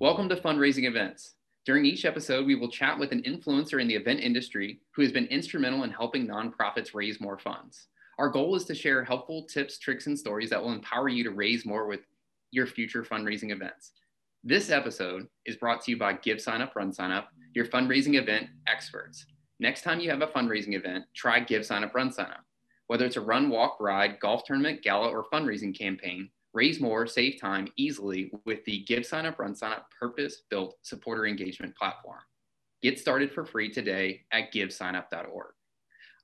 Welcome to Fundraising Events. During each episode, we will chat with an influencer in the event industry who has been instrumental in helping nonprofits raise more funds. Our goal is to share helpful tips, tricks, and stories that will empower you to raise more with your future fundraising events. This episode is brought to you by Give Sign Up, Run Sign Up, your fundraising event experts. Next time you have a fundraising event, try Give Sign Up, Run Sign Up. Whether it's a run, walk, ride, golf tournament, gala, or fundraising campaign, raise more, save time easily with the Give Sign Up, Run Sign Up purpose built supporter engagement platform. Get started for free today at givesignup.org.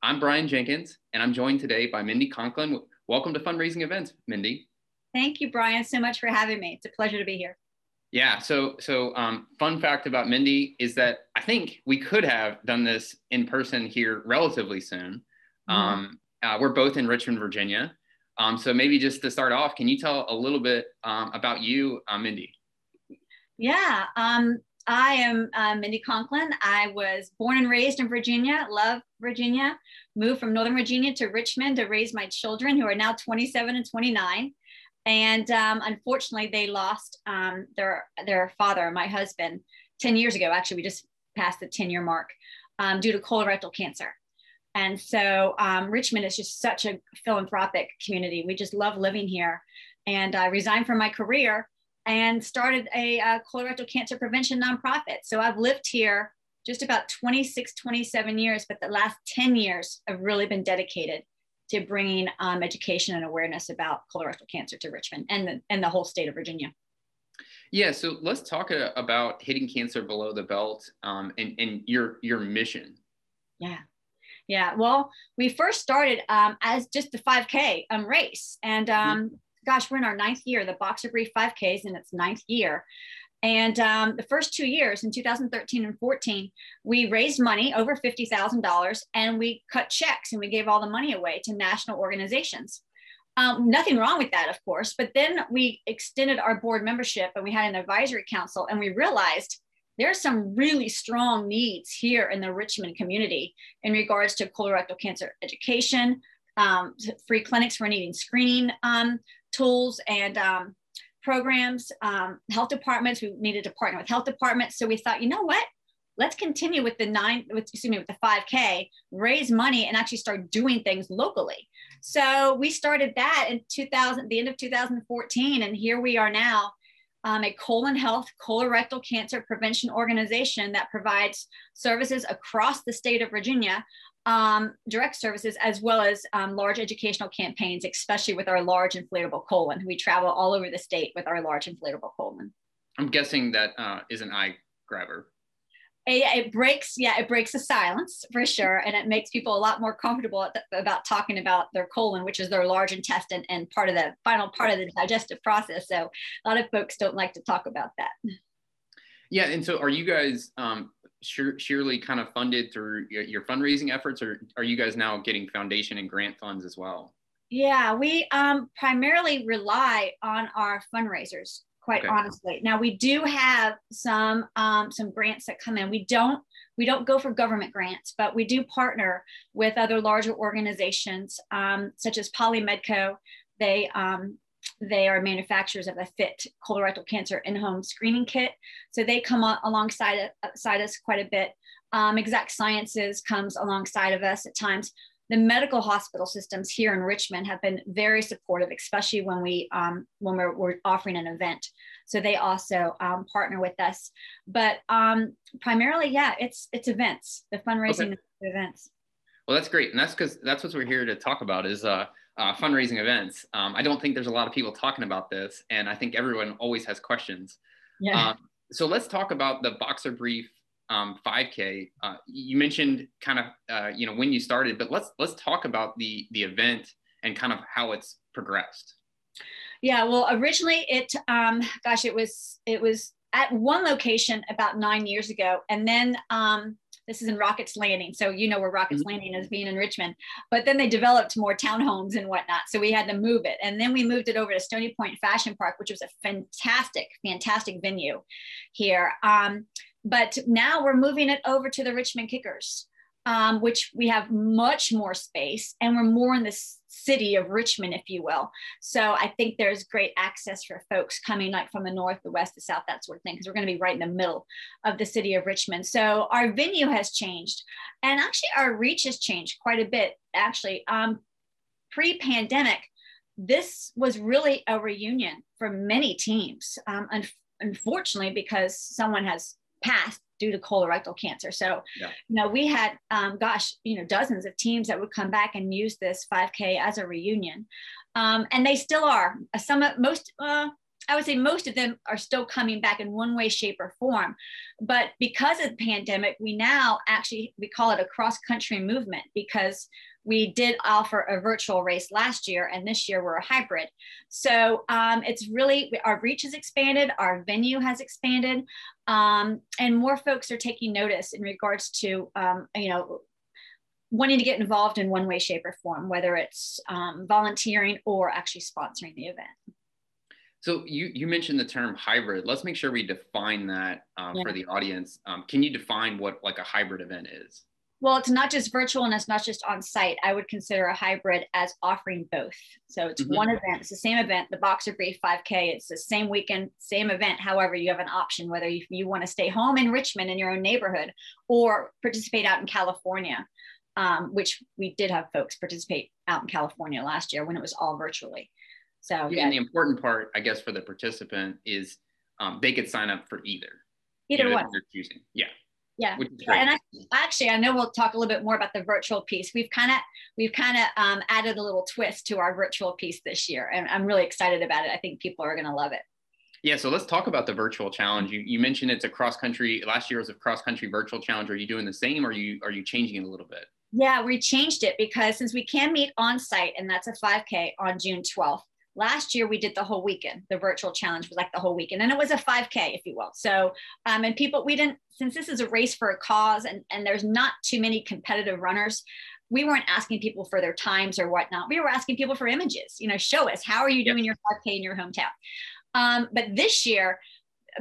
I'm Brian Jenkins, and I'm joined today by Mindy Conklin. Welcome to Fundraising Events, Mindy. Thank you, Brian, so much for having me. It's a pleasure to be here. Yeah. So, so um, fun fact about Mindy is that I think we could have done this in person here relatively soon. Mm-hmm. Um, uh, we're both in Richmond, Virginia, um, so maybe just to start off, can you tell a little bit um, about you, uh, Mindy? Yeah, um, I am uh, Mindy Conklin. I was born and raised in Virginia, love Virginia, moved from Northern Virginia to Richmond to raise my children who are now 27 and 29. And um, unfortunately, they lost um, their, their father, my husband, 10 years ago. Actually, we just passed the 10 year mark um, due to colorectal cancer. And so um, Richmond is just such a philanthropic community. We just love living here. And I resigned from my career and started a, a colorectal cancer prevention nonprofit. So I've lived here just about 26, 27 years, but the last 10 years have really been dedicated to bringing um, education and awareness about colorectal cancer to Richmond and the, and the whole state of Virginia. Yeah, so let's talk uh, about hitting cancer below the belt um, and, and your, your mission. Yeah. Yeah, well, we first started um, as just the 5K um, race. And um, mm-hmm. gosh, we're in our ninth year. The Boxer Brief 5K is in its ninth year. And um, the first two years in 2013 and 14, we raised money over $50,000 and we cut checks and we gave all the money away to national organizations. Um, nothing wrong with that, of course. But then we extended our board membership and we had an advisory council and we realized there's some really strong needs here in the Richmond community in regards to colorectal cancer education, um, free clinics for needing screening um, tools and um, programs, um, health departments. We needed to partner with health departments. So we thought, you know what? Let's continue with the nine, with, excuse me, with the 5K, raise money and actually start doing things locally. So we started that in 2000, the end of 2014, and here we are now um, a colon health colorectal cancer prevention organization that provides services across the state of Virginia, um, direct services, as well as um, large educational campaigns, especially with our large inflatable colon. We travel all over the state with our large inflatable colon. I'm guessing that uh, is an eye grabber it breaks yeah it breaks the silence for sure and it makes people a lot more comfortable about talking about their colon which is their large intestine and part of the final part of the digestive process so a lot of folks don't like to talk about that. Yeah and so are you guys um, surely kind of funded through your, your fundraising efforts or are you guys now getting foundation and grant funds as well? Yeah we um, primarily rely on our fundraisers quite okay. honestly. Now we do have some um, some grants that come in. We don't we don't go for government grants, but we do partner with other larger organizations um, such as Polymedco. They um, they are manufacturers of a FIT colorectal cancer in-home screening kit, so they come alongside side us quite a bit. Um, exact Sciences comes alongside of us at times the medical hospital systems here in Richmond have been very supportive, especially when we um, when we're, we're, offering an event. So they also um, partner with us. But um, primarily, yeah, it's it's events, the fundraising okay. events. Well, that's great, and that's because that's what we're here to talk about is uh, uh, fundraising events. Um, I don't think there's a lot of people talking about this, and I think everyone always has questions. Yeah. Um, so let's talk about the Boxer Brief um, 5K. Uh, you mentioned kind of uh, you know when you started, but let's let's talk about the the event and kind of how it's progressed. Yeah, well, originally it, um, gosh, it was it was at one location about nine years ago, and then um, this is in Rockets Landing, so you know where Rockets mm-hmm. Landing is, being in Richmond. But then they developed more townhomes and whatnot, so we had to move it, and then we moved it over to Stony Point Fashion Park, which was a fantastic, fantastic venue here. Um, but now we're moving it over to the Richmond Kickers, um, which we have much more space and we're more in the city of Richmond, if you will. So I think there's great access for folks coming like from the north, the west, the south, that sort of thing, because we're going to be right in the middle of the city of Richmond. So our venue has changed, and actually our reach has changed quite a bit. Actually, um, pre-pandemic, this was really a reunion for many teams. Um, un- unfortunately, because someone has passed due to colorectal cancer. So, yeah. you know, we had, um, gosh, you know, dozens of teams that would come back and use this 5K as a reunion. Um, and they still are. Some, of most, uh, I would say most of them are still coming back in one way, shape, or form. But because of the pandemic, we now actually we call it a cross country movement because we did offer a virtual race last year, and this year we're a hybrid. So um, it's really our reach has expanded, our venue has expanded, um, and more folks are taking notice in regards to um, you know wanting to get involved in one way, shape, or form, whether it's um, volunteering or actually sponsoring the event. So you you mentioned the term hybrid. Let's make sure we define that um, yeah. for the audience. Um, can you define what like a hybrid event is? Well, it's not just virtual and it's not just on site. I would consider a hybrid as offering both. So it's mm-hmm. one event, it's the same event, the Boxer Brief 5K. It's the same weekend, same event. However, you have an option whether you, you want to stay home in Richmond in your own neighborhood or participate out in California, um, which we did have folks participate out in California last year when it was all virtually. So, yeah. yeah. And the important part, I guess, for the participant is um, they could sign up for either. Either one. They're choosing. Yeah yeah. And I, actually i know we'll talk a little bit more about the virtual piece. We've kind of we've kind of um, added a little twist to our virtual piece this year and i'm really excited about it. I think people are going to love it. Yeah so let's talk about the virtual challenge. You, you mentioned it's a cross country last year was a cross country virtual challenge. Are you doing the same or are you are you changing it a little bit? Yeah we changed it because since we can meet on site and that's a 5k on june 12th last year we did the whole weekend the virtual challenge was like the whole weekend and it was a 5k if you will. So um, and people we didn't since this is a race for a cause and, and there's not too many competitive runners we weren't asking people for their times or whatnot. We were asking people for images you know show us how are you doing your 5k in your hometown? Um, but this year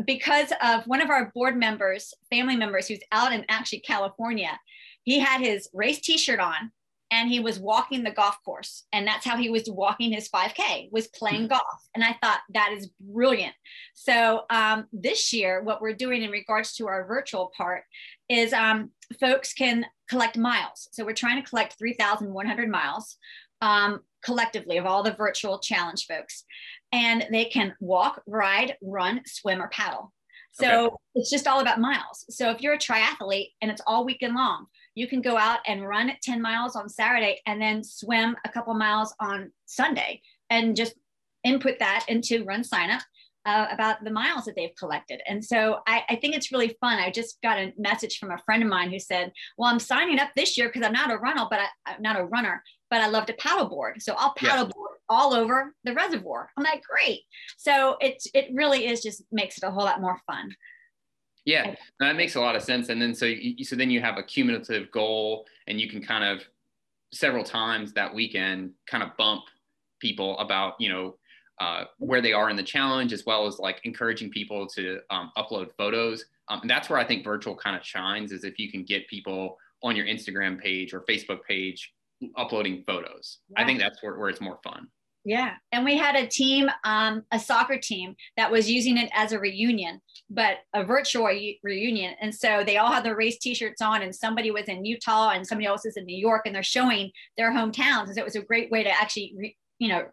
because of one of our board members family members who's out in actually california he had his race t-shirt on and he was walking the golf course and that's how he was walking his 5k was playing golf. And i thought that is brilliant. So um, this year what we're doing in regards to our virtual part is um, folks can collect miles. So we're trying to collect 3100 miles um, collectively of all the virtual challenge folks. And they can walk ride run swim or paddle. So okay. it's just all about miles. So if you're a triathlete and it's all weekend long you can go out and run 10 miles on Saturday and then swim a couple miles on Sunday and just input that into run sign up uh, about the miles that they've collected. And so I, I, think it's really fun. I just got a message from a friend of mine who said, well, I'm signing up this year because I'm not a runner, but I, am not a runner, but I love to paddleboard. So I'll paddleboard yeah. all over the reservoir. I'm like, great. So it, it really is just makes it a whole lot more fun. Yeah, that makes a lot of sense. And then so you, so then you have a cumulative goal, and you can kind of several times that weekend kind of bump people about you know uh, where they are in the challenge, as well as like encouraging people to um, upload photos. Um, and that's where I think virtual kind of shines is if you can get people on your Instagram page or Facebook page uploading photos. Yeah. I think that's where, where it's more fun. Yeah. And we had a team, um, a soccer team that was using it as a reunion, but a virtual re- reunion. And so they all had their race t shirts on, and somebody was in Utah and somebody else is in New York, and they're showing their hometowns. And so it was a great way to actually, re- you know,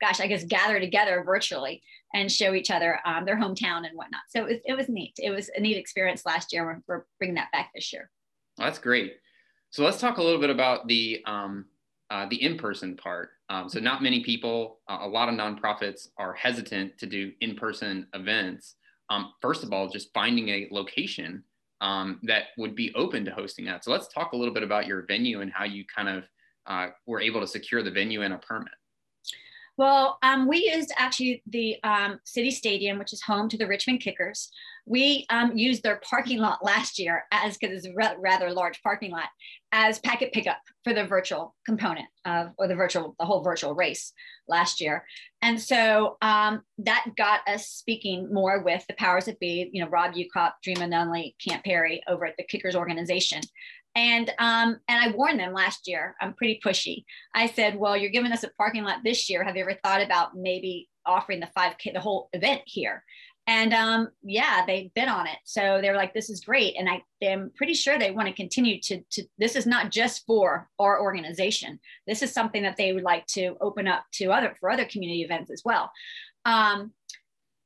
gosh, I guess gather together virtually and show each other um, their hometown and whatnot. So it was, it was neat. It was a neat experience last year. We're, we're bringing that back this year. Well, that's great. So let's talk a little bit about the um, uh, the in-person part. Um, so not many people, uh, a lot of nonprofits are hesitant to do in-person events. Um, first of all, just finding a location um, that would be open to hosting that. So let's talk a little bit about your venue and how you kind of uh, were able to secure the venue and a permit. Well, um, we used actually the um, city stadium, which is home to the Richmond Kickers. We um, used their parking lot last year as because it's a rather large parking lot as packet pickup for the virtual component of or the virtual the whole virtual race last year, and so um, that got us speaking more with the powers that be. You know, Rob Ukrop, Dreama Nunley, Camp Perry over at the Kickers organization, And um, and I warned them last year. I'm pretty pushy. I said, "Well, you're giving us a parking lot this year. Have you ever thought about maybe offering the 5K, the whole event here?" And um, yeah, they bid on it. So they were like, "This is great." And I am pretty sure they want to continue to. To this is not just for our organization. This is something that they would like to open up to other for other community events as well. Um,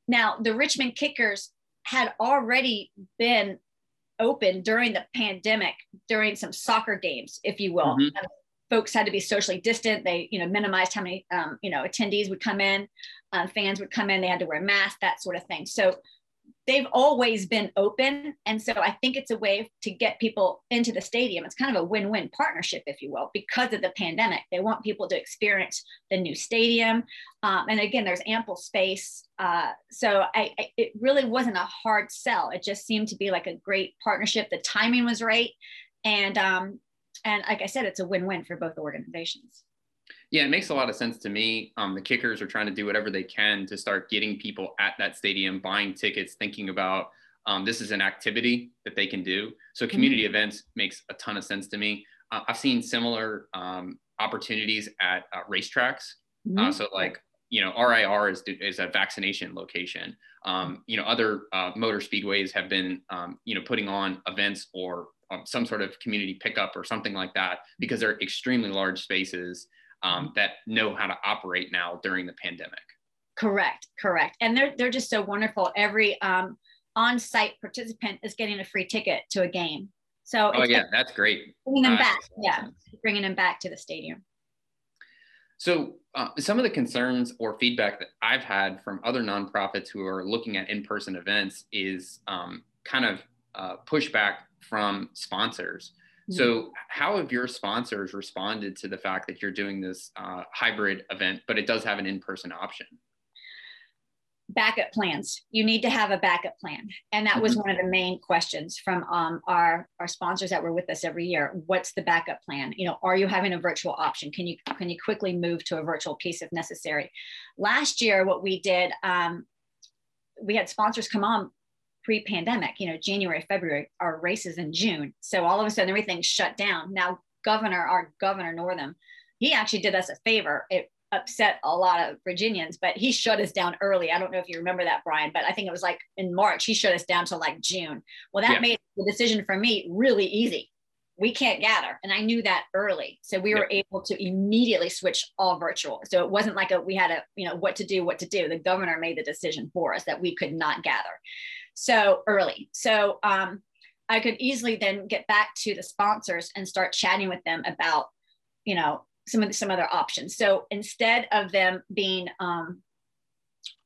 now, the Richmond Kickers had already been open during the pandemic, during some soccer games, if you will. Mm-hmm. Folks had to be socially distant. They, you know, minimized how many, um, you know, attendees would come in, uh, fans would come in. They had to wear masks, that sort of thing. So they've always been open. And so I think it's a way to get people into the stadium. It's kind of a win win partnership, if you will, because of the pandemic. They want people to experience the new stadium. Um, and again, there's ample space. Uh, so I, I, it really wasn't a hard sell. It just seemed to be like a great partnership. The timing was right. And, um, and like I said, it's a win win for both organizations. Yeah, it makes a lot of sense to me. Um, the kickers are trying to do whatever they can to start getting people at that stadium, buying tickets, thinking about um, this is an activity that they can do. So mm-hmm. community mm-hmm. events makes a ton of sense to me. Uh, I've seen similar um, opportunities at uh, racetracks. Uh, mm-hmm. Uh, so like you know RIR is is a vaccination location. Um, you know other uh, motor speedways have been um, you know putting on events or um, some sort of community pickup or something like that because they're extremely large spaces um, that know how to operate now during the pandemic. Correct, correct. And they're, they're just so wonderful. Every um, on site participant is getting a free ticket to a game. So, oh, yeah, that's great. Bringing them uh, back. Yeah, sense. bringing them back to the stadium. So, uh, some of the concerns or feedback that I've had from other nonprofits who are looking at in person events is um, kind of uh, pushback from sponsors. So, how have your sponsors responded to the fact that you're doing this uh, hybrid event, but it does have an in person option? Backup plans. You need to have a backup plan. And that was mm-hmm. one of the main questions from um, our, our sponsors that were with us every year. What's the backup plan? You know, are you having a virtual option? Can you can you quickly move to a virtual piece if necessary? Last year, what we did, um, we had sponsors come on pre-pandemic, you know, January, February, our races in June. So all of a sudden everything's shut down. Now, governor, our governor Northam, he actually did us a favor. It upset a lot of Virginians, but he shut us down early. I don't know if you remember that, Brian, but I think it was like in March, he shut us down to like June. Well, that yeah. made the decision for me really easy. We can't gather. And I knew that early. So we were able to immediately switch all virtual. So it wasn't like a, we had a, you know, what to do, what to do. The governor made the decision for us that we could not gather so early. So um, I could easily then get back to the sponsors and start chatting with them about, you know, some of the, some other options. So instead of them being um,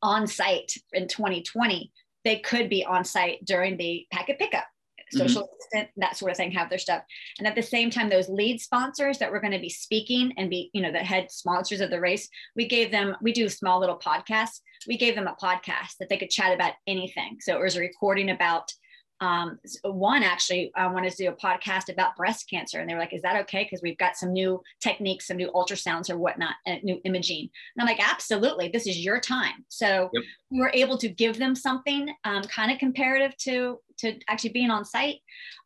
on site in 2020, they could be on site during the packet pickup social mm-hmm. assistant, that sort of thing, have their stuff. And at the same time, those lead sponsors that were going to be speaking and be, you know, the head sponsors of the race, we gave them, we do small little podcasts. We gave them a podcast that they could chat about anything. So it was a recording about um, one actually I wanted to do a podcast about breast cancer, and they were like, "Is that okay? Because we've got some new techniques, some new ultrasounds or whatnot, and new imaging." And I'm like, "Absolutely, this is your time." So yep. we were able to give them something um, kind of comparative to to actually being on site.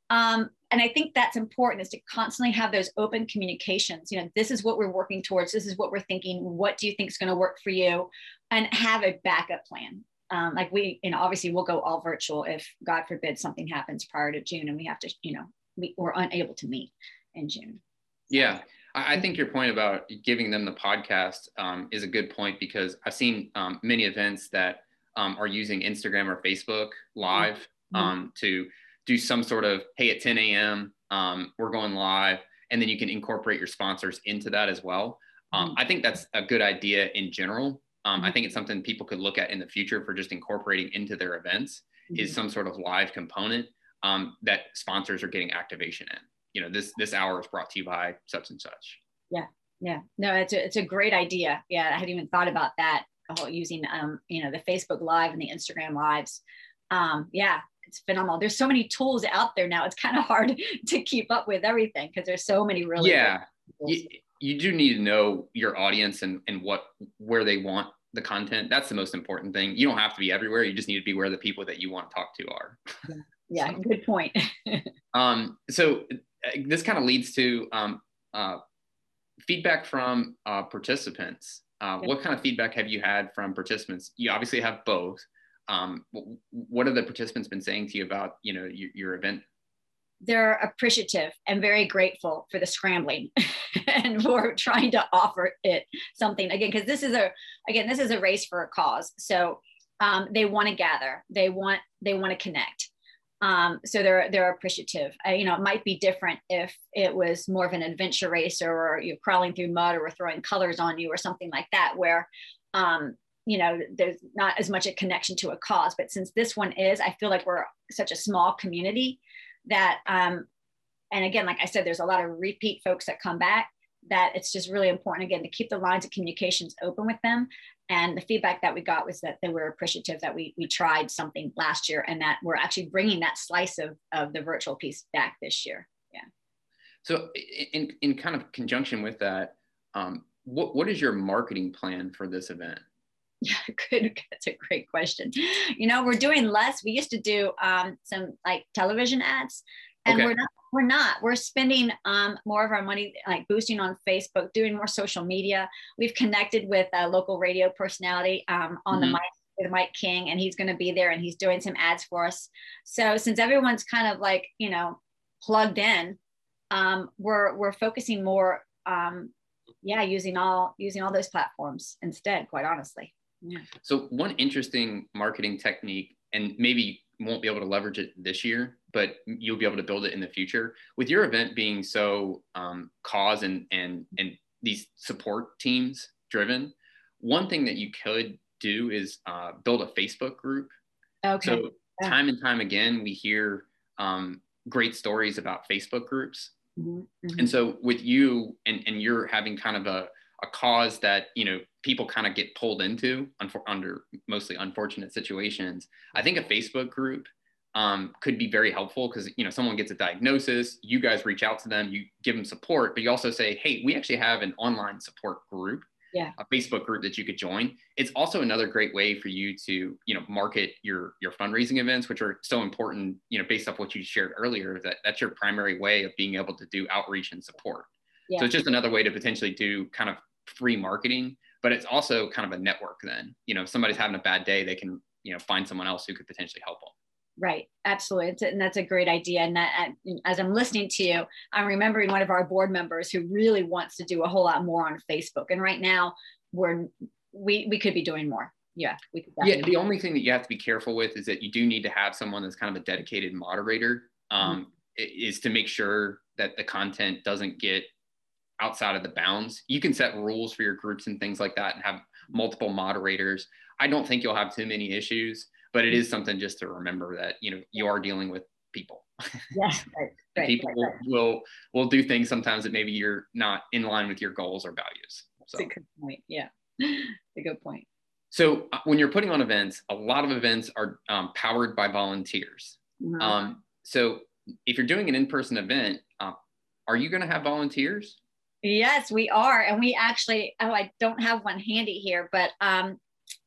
Um, and I think that's important is to constantly have those open communications. You know, this is what we're working towards. This is what we're thinking. What do you think is going to work for you? And have a backup plan um, like we, you know, obviously we'll go all virtual if God forbid something happens prior to June and we have to, you know, we, we're unable to meet in June. Yeah. I think your point about giving them the podcast um, is a good point because I've seen um, many events that um, are using Instagram or Facebook live mm-hmm. Um, to do some sort of, hey, at 10 a.m., um, we're going live. And then you can incorporate your sponsors into that as well. Um, mm-hmm. I think that's a good idea in general um, I think it's something people could look at in the future for just incorporating into their events mm-hmm. is some sort of live component um, that sponsors are getting activation in. You know, this this hour is brought to you by such and such. Yeah, yeah, no, it's a it's a great idea. Yeah, I hadn't even thought about that. Oh, using um, you know, the Facebook Live and the Instagram Lives. Um, yeah, it's phenomenal. There's so many tools out there now. It's kind of hard to keep up with everything because there's so many really. Yeah, you, you do need to know your audience and and what where they want the content. That's the most important thing. You don't have to be everywhere. You just need to be where the people that you want to talk to are. Yeah, yeah so, good point. um, so this kind of leads to um, uh, feedback from uh, participants. Uh, what kind of feedback have you had from participants? You obviously have both. Um, what have the participants been saying to you about you know your, your event? They're appreciative and very grateful for the scrambling and for trying to offer it something again because this is a again this is a race for a cause. So um, they want to gather, they want they want to connect. Um, so they're they're appreciative. Uh, you know, it might be different if it was more of an adventure race, or you're crawling through mud, or throwing colors on you, or something like that, where um, you know there's not as much a connection to a cause. But since this one is, I feel like we're such a small community that, um, and again, like I said, there's a lot of repeat folks that come back. That it's just really important again to keep the lines of communications open with them and the feedback that we got was that they were appreciative that we, we tried something last year and that we're actually bringing that slice of, of the virtual piece back this year. Yeah. So in, in kind of conjunction with that, um, what, what is your marketing plan for this event? Yeah, good. That's a great question. You know, we're doing less. We used to do um, some like television ads, and okay. we're not we're not we're spending um, more of our money like boosting on facebook doing more social media we've connected with a local radio personality um, on mm-hmm. the mic with mike king and he's going to be there and he's doing some ads for us so since everyone's kind of like you know plugged in um, we're we're focusing more um, yeah using all using all those platforms instead quite honestly yeah. so one interesting marketing technique and maybe won't be able to leverage it this year, but you'll be able to build it in the future. With your event being so um, cause and and and these support teams driven, one thing that you could do is uh, build a Facebook group. Okay. So time and time again, we hear um, great stories about Facebook groups. Mm-hmm. Mm-hmm. And so with you and, and you're having kind of a, a cause that you know people kind of get pulled into under mostly unfortunate situations i think a facebook group um, could be very helpful because you know someone gets a diagnosis you guys reach out to them you give them support but you also say hey we actually have an online support group yeah. a facebook group that you could join it's also another great way for you to you know market your your fundraising events which are so important you know based off what you shared earlier that that's your primary way of being able to do outreach and support yeah. So it's just another way to potentially do kind of free marketing, but it's also kind of a network then. You know, if somebody's having a bad day, they can, you know, find someone else who could potentially help them. Right, absolutely, and that's a great idea. And that, as I'm listening to you, I'm remembering one of our board members who really wants to do a whole lot more on Facebook. And right now, we're we we could be doing more. Yeah, we could. Yeah, the only thing that you have to be careful with is that you do need to have someone that's kind of a dedicated moderator. Um, mm-hmm. Is to make sure that the content doesn't get outside of the bounds. You can set rules for your groups and things like that and have multiple moderators. I don't think you'll have too many issues, but it is something just to remember that, you know, you are dealing with people. Yeah, right, right, people right, right. will will do things sometimes that maybe you're not in line with your goals or values. So. That's a good point. Yeah, a good point. So uh, when you're putting on events, a lot of events are um, powered by volunteers. Mm-hmm. Um, so if you're doing an in-person event, uh, are you going to have volunteers? Yes, we are. And we actually, oh, I don't have one handy here, but um,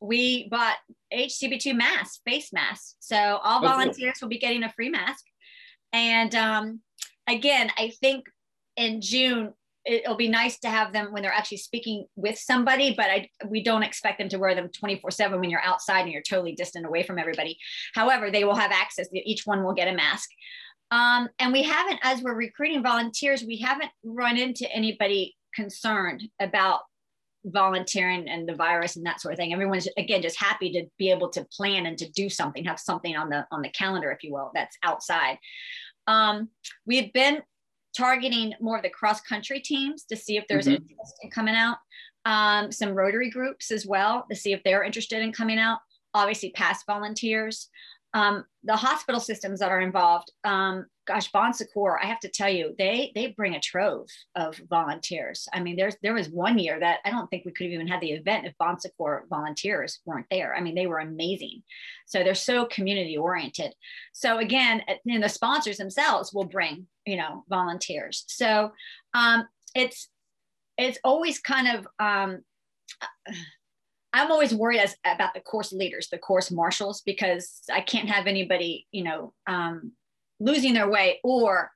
we bought HCB2 masks, face masks. So all volunteers will be getting a free mask. And um, again, I think in June, it'll be nice to have them when they're actually speaking with somebody, but I, we don't expect them to wear them 24 seven when you're outside and you're totally distant away from everybody. However, they will have access. Each one will get a mask. Um, and we haven't, as we're recruiting volunteers, we haven't run into anybody concerned about volunteering and the virus and that sort of thing. Everyone's again just happy to be able to plan and to do something, have something on the on the calendar, if you will, that's outside. Um, we've been targeting more of the cross country teams to see if there's mm-hmm. interest in coming out. Um, some Rotary groups as well to see if they're interested in coming out. Obviously, past volunteers um, the hospital systems that are involved um, gosh bon secours i have to tell you they they bring a trove of volunteers. I mean there's there was one year that i don't think we could have even had the event if bon secours volunteers weren't there. I mean they were amazing. So they're so community oriented. So again know, the sponsors themselves will bring you know volunteers. So um, it's it's always kind of um, I'm always worried as, about the course leaders, the course marshals, because I can't have anybody, you know, um, losing their way or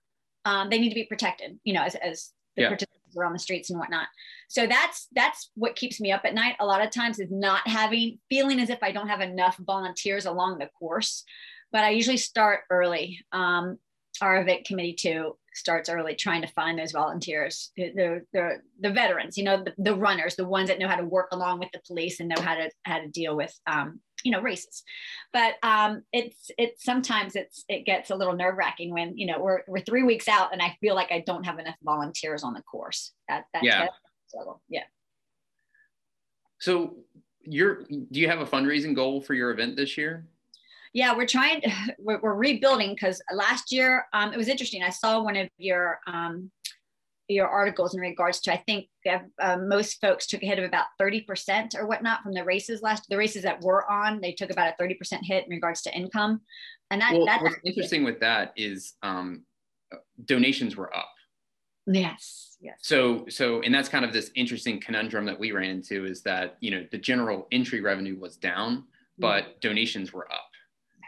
um, they need to be protected, you know, as, as the yeah. participants are on the streets and whatnot. So that's that's what keeps me up at night. A lot of times is not having feeling as if I don't have enough volunteers along the course. But I usually start early. Um, our event committee too starts early trying to find those volunteers the the, the veterans you know the, the, runners the ones that know how to work along with the police and know how to how to deal with um, you know races. But um, it's it's sometimes it's it gets a little nerve wracking when you know we're we're three weeks out and i feel like i don't have enough volunteers on the course. That that's yeah. struggle. Yeah. So you're do you have a fundraising goal for your event this year yeah, we're trying, we're, we're rebuilding because last year um, it was interesting. I saw one of your um, your articles in regards to I think uh, most folks took a hit of about 30% or whatnot from the races last the races that were on they took about a 30% hit in regards to income and that well, that's what's interesting with that is um, donations were up yes yes so so and that's kind of this interesting conundrum that we ran into is that you know the general entry revenue was down but mm-hmm. donations were up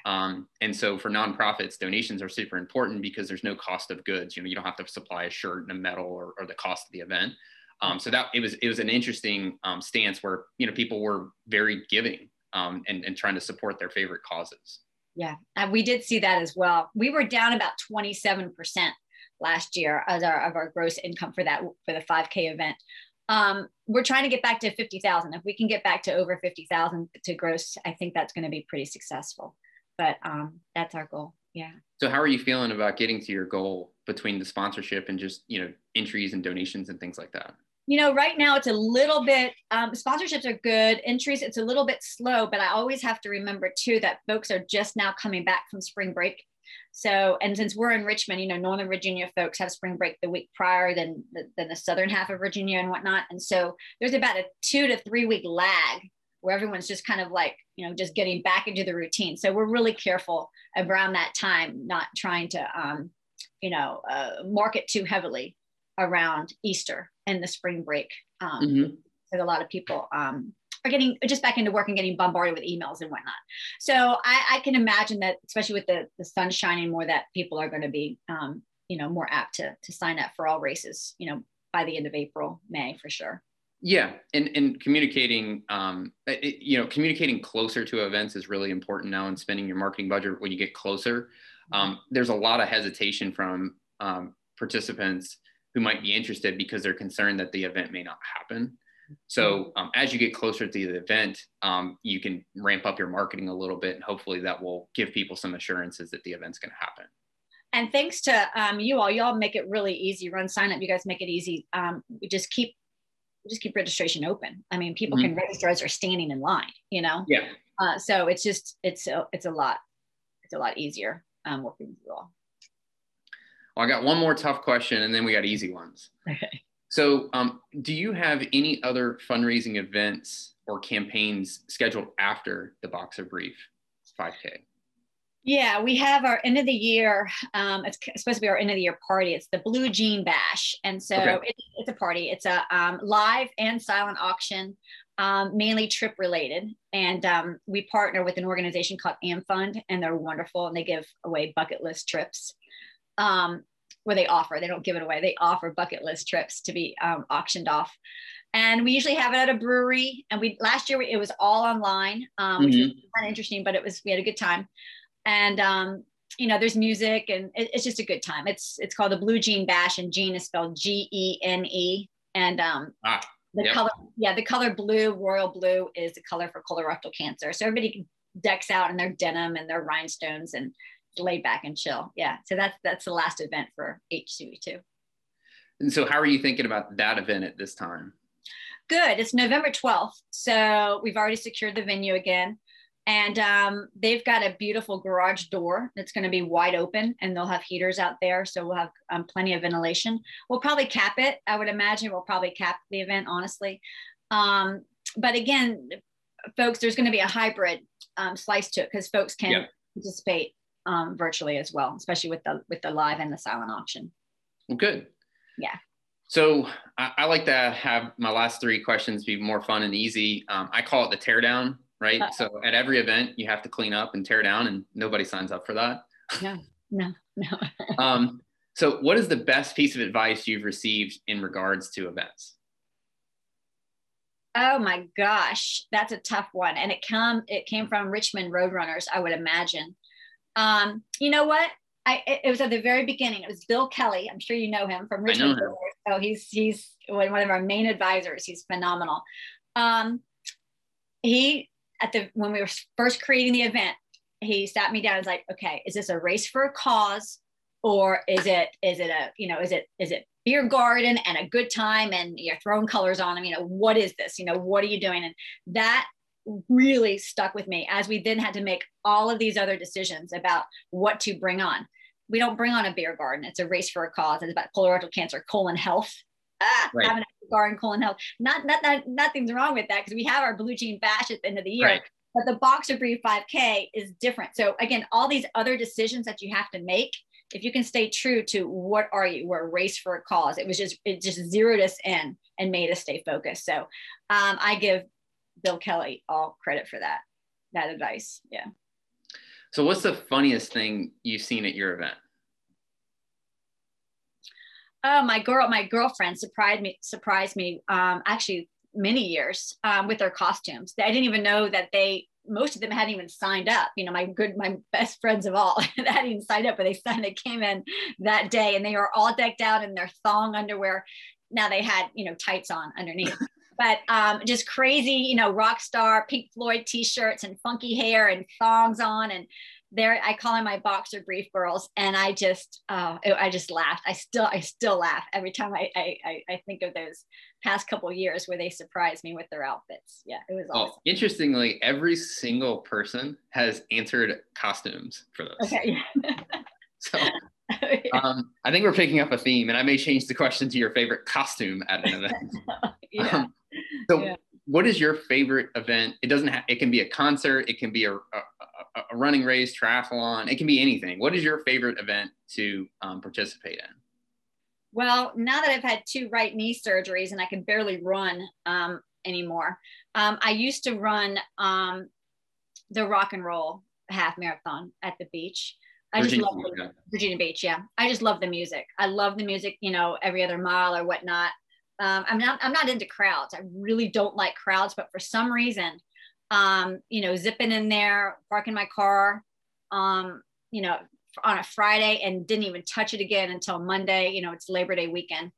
um, and so for nonprofits, donations are super important because there's no cost of goods. You know, you don't have to supply a shirt and a medal or, or the cost of the event. Um, so that it was it was an interesting um, stance where you know people were very giving um, and, and trying to support their favorite causes. Yeah, and we did see that as well. We were down about 27% last year as our of our gross income for that for the 5K event. Um, we're trying to get back to 50,000. If we can get back to over 50,000 to gross, I think that's going to be pretty successful but um, that's our goal. Yeah. So how are you feeling about getting to your goal between the sponsorship and just you know entries and donations and things like that? You know, right now it's a little bit um, sponsorships are good. Entries it's a little bit slow, but I always have to remember too that folks are just now coming back from spring break. So, and since we're in Richmond, you know, Northern Virginia folks have spring break the week prior than the, than the southern half of Virginia and whatnot. And so there's about a two to three week lag where everyone's just kind of like you know just getting back into the routine. So we're really careful around that time not trying to um, you know uh, market too heavily around easter and the spring break. Um, mm-hmm. because a lot of people um, are getting just back into work and getting bombarded with emails and whatnot. So i, I can imagine that especially with the, the sun shining more that people are going to be um, you know more apt to, to sign up for all races you know by the end of april may for sure yeah, and and communicating, um, it, you know, communicating closer to events is really important now. And spending your marketing budget when you get closer, mm-hmm. um, there's a lot of hesitation from um, participants who might be interested because they're concerned that the event may not happen. So mm-hmm. um, as you get closer to the event, um, you can ramp up your marketing a little bit, and hopefully that will give people some assurances that the event's going to happen and thanks to um, you all, you all make it really easy. Run sign up, you guys make it easy. Um, we just keep just keep registration open. I mean, people mm-hmm. can register as they're standing in line, you know? Yeah. Uh, so it's just, it's, a, it's a lot, it's a lot easier um, working with you all. Well, I got one more tough question and then we got easy ones. Okay. So um, do you have any other fundraising events or campaigns scheduled after the Boxer Brief 5K? Yeah, we have our end of the year. Um, it's supposed to be our end of the year party. It's the Blue Jean Bash, and so okay. it, it's a party. It's a um, live and silent auction, um, mainly trip related. And um, we partner with an organization called AmFund, and they're wonderful. And they give away bucket list trips, um, where they offer. They don't give it away. They offer bucket list trips to be um, auctioned off and we usually have it at a brewery and we last year it was all online um, which mm-hmm. was kind of interesting but it was we had a good time and um, you know there's music and it, it's just a good time. It's it's called the blue jean bash and jean is spelled g-e-n-e and um, ah, the yep. color yeah the color blue royal blue is the color for colorectal cancer. So everybody decks out in their denim and their rhinestones and laid back and chill. Yeah so that's that's the last event for HCB2 and so how are you thinking about that event at this time? Good it's november 12th so we've already secured the venue again and um, they've got a beautiful garage door that's going to be wide open and they'll have heaters out there so we'll have um, plenty of ventilation. We'll probably cap it i would imagine. We'll probably cap the event honestly. Um, but again folks there's going to be a hybrid um, slice to it because folks can yep. participate um, virtually as well especially with the with the live and the silent auction. Well good. Yeah. So I, I like to have my last three questions be more fun and easy. Um, i call it the teardown right? Uh, so at every event, you have to clean up and tear down, and nobody signs up for that. No, no, no. um, So, what is the best piece of advice you've received in regards to events? Oh my gosh, that's a tough one, and it come it came from Richmond Roadrunners, I would imagine. Um, you know what? I it was at the very beginning. It was Bill Kelly. I'm sure you know him from Richmond. So he's he's one of our main advisors. He's phenomenal. Um, he at the when we were first creating the event, he sat me down was like, okay, is this a race for a cause? Or is it is it a you know is it is it beer garden and a good time and you're throwing colors on them you know what is this you know what are you doing and that really stuck with me as we then had to make all of these other decisions about what to bring on. We don't bring on a beer garden. It's a race for a cause. It's about colorectal cancer, colon health. Ah, right. having a and colon health. Not, not, not nothing's wrong with that because we have our blue jean bash at the end of the year. Right. But the boxer brief 5K is different. So again, all these other decisions that you have to make, if you can stay true to what are you, we're a race for a cause. It was just it just zeroed us in and made us stay focused. So um, I give Bill Kelly all credit for that that advice. Yeah. So what's the funniest thing you've seen at your event? Oh, my girl, my girlfriend surprised me, surprised me um, actually many years um, with their costumes. I didn't even know that they, most of them hadn't even signed up. You know, my good, my best friends of all hadn't even signed up, but they signed, they came in that day and they were all decked out in their thong underwear. Now they had, you know, tights on underneath but um, just crazy, you know, rock star Pink Floyd t-shirts and funky hair and thongs on. And there, I call them my boxer brief girls. And I just, uh, I just laughed. I still, I still laugh every time I, I, I think of those past couple years where they surprised me with their outfits. Yeah, it was awesome. Oh, interestingly, every single person has answered costumes for those. Okay. so um, I think we're picking up a theme, and I may change the question to your favorite costume at an event. yeah. Um, so, yeah. what is your favorite event? It doesn't have. It can be a concert. It can be a, a, a running race, triathlon. It can be anything. What is your favorite event to um, participate in? Well, now that I've had two right knee surgeries and I can barely run um, anymore, um, I used to run um, the rock and roll half marathon at the beach. I Virginia, just love the, Virginia Beach. Yeah, I just love the music. I love the music. You know, every other mile or whatnot. Um, I'm not I'm not into crowds. I really don't like crowds, but for some reason, um, you know, zipping in there, parking my car, um, you know, on a Friday and didn't even touch it again until Monday. You know, it's Labor Day weekend,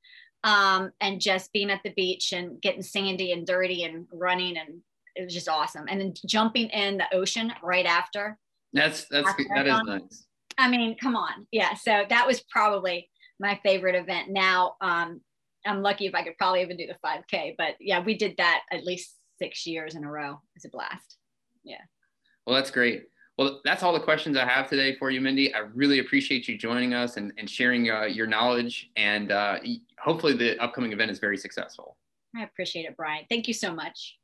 um, and just being at the beach and getting sandy and dirty and running and it was just awesome. And then jumping in the ocean right after. That's that's after that is nice. I mean, come on, yeah. So that was probably my favorite event. Now, um, I'm lucky if I could probably even do the 5K. But yeah, we did that at least six years in a row. It's a blast. Yeah. Well, that's great. Well, that's all the questions I have today for you, Mindy. I really appreciate you joining us and, and sharing uh, your knowledge. And uh, hopefully, the upcoming event is very successful. I appreciate it, Brian. Thank you so much.